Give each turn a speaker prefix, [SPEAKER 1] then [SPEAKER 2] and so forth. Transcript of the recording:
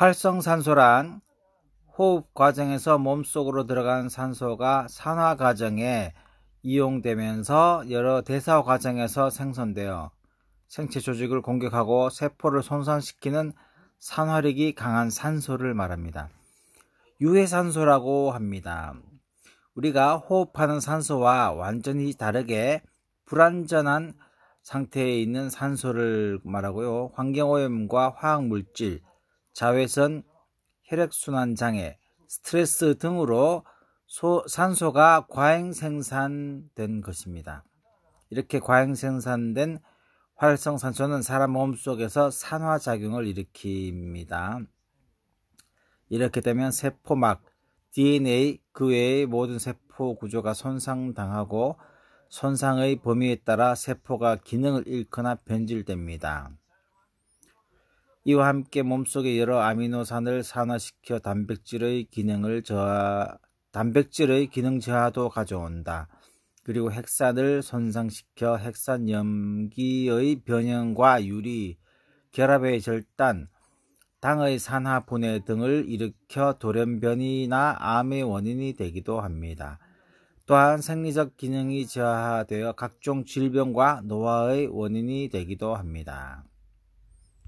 [SPEAKER 1] 활성산소란 호흡 과정에서 몸속으로 들어간 산소가 산화 과정에 이용되면서 여러 대사 과정에서 생성되어 생체 조직을 공격하고 세포를 손상시키는 산화력이 강한 산소를 말합니다. 유해산소라고 합니다. 우리가 호흡하는 산소와 완전히 다르게 불완전한 상태에 있는 산소를 말하고요. 환경오염과 화학물질, 자외선, 혈액순환 장애, 스트레스 등으로 소, 산소가 과잉 생산된 것입니다. 이렇게 과잉 생산된 활성 산소는 사람 몸 속에서 산화 작용을 일으킵니다. 이렇게 되면 세포막, DNA 그 외의 모든 세포 구조가 손상당하고 손상의 범위에 따라 세포가 기능을 잃거나 변질됩니다. 이와 함께 몸속의 여러 아미노산을 산화시켜 단백질의 기능을 저하, 단백질의 기능 저하도 가져온다. 그리고 핵산을 손상시켜 핵산 염기의 변형과 유리, 결합의 절단, 당의 산화 분해 등을 일으켜 돌연변이나 암의 원인이 되기도 합니다. 또한 생리적 기능이 저하되어 각종 질병과 노화의 원인이 되기도 합니다.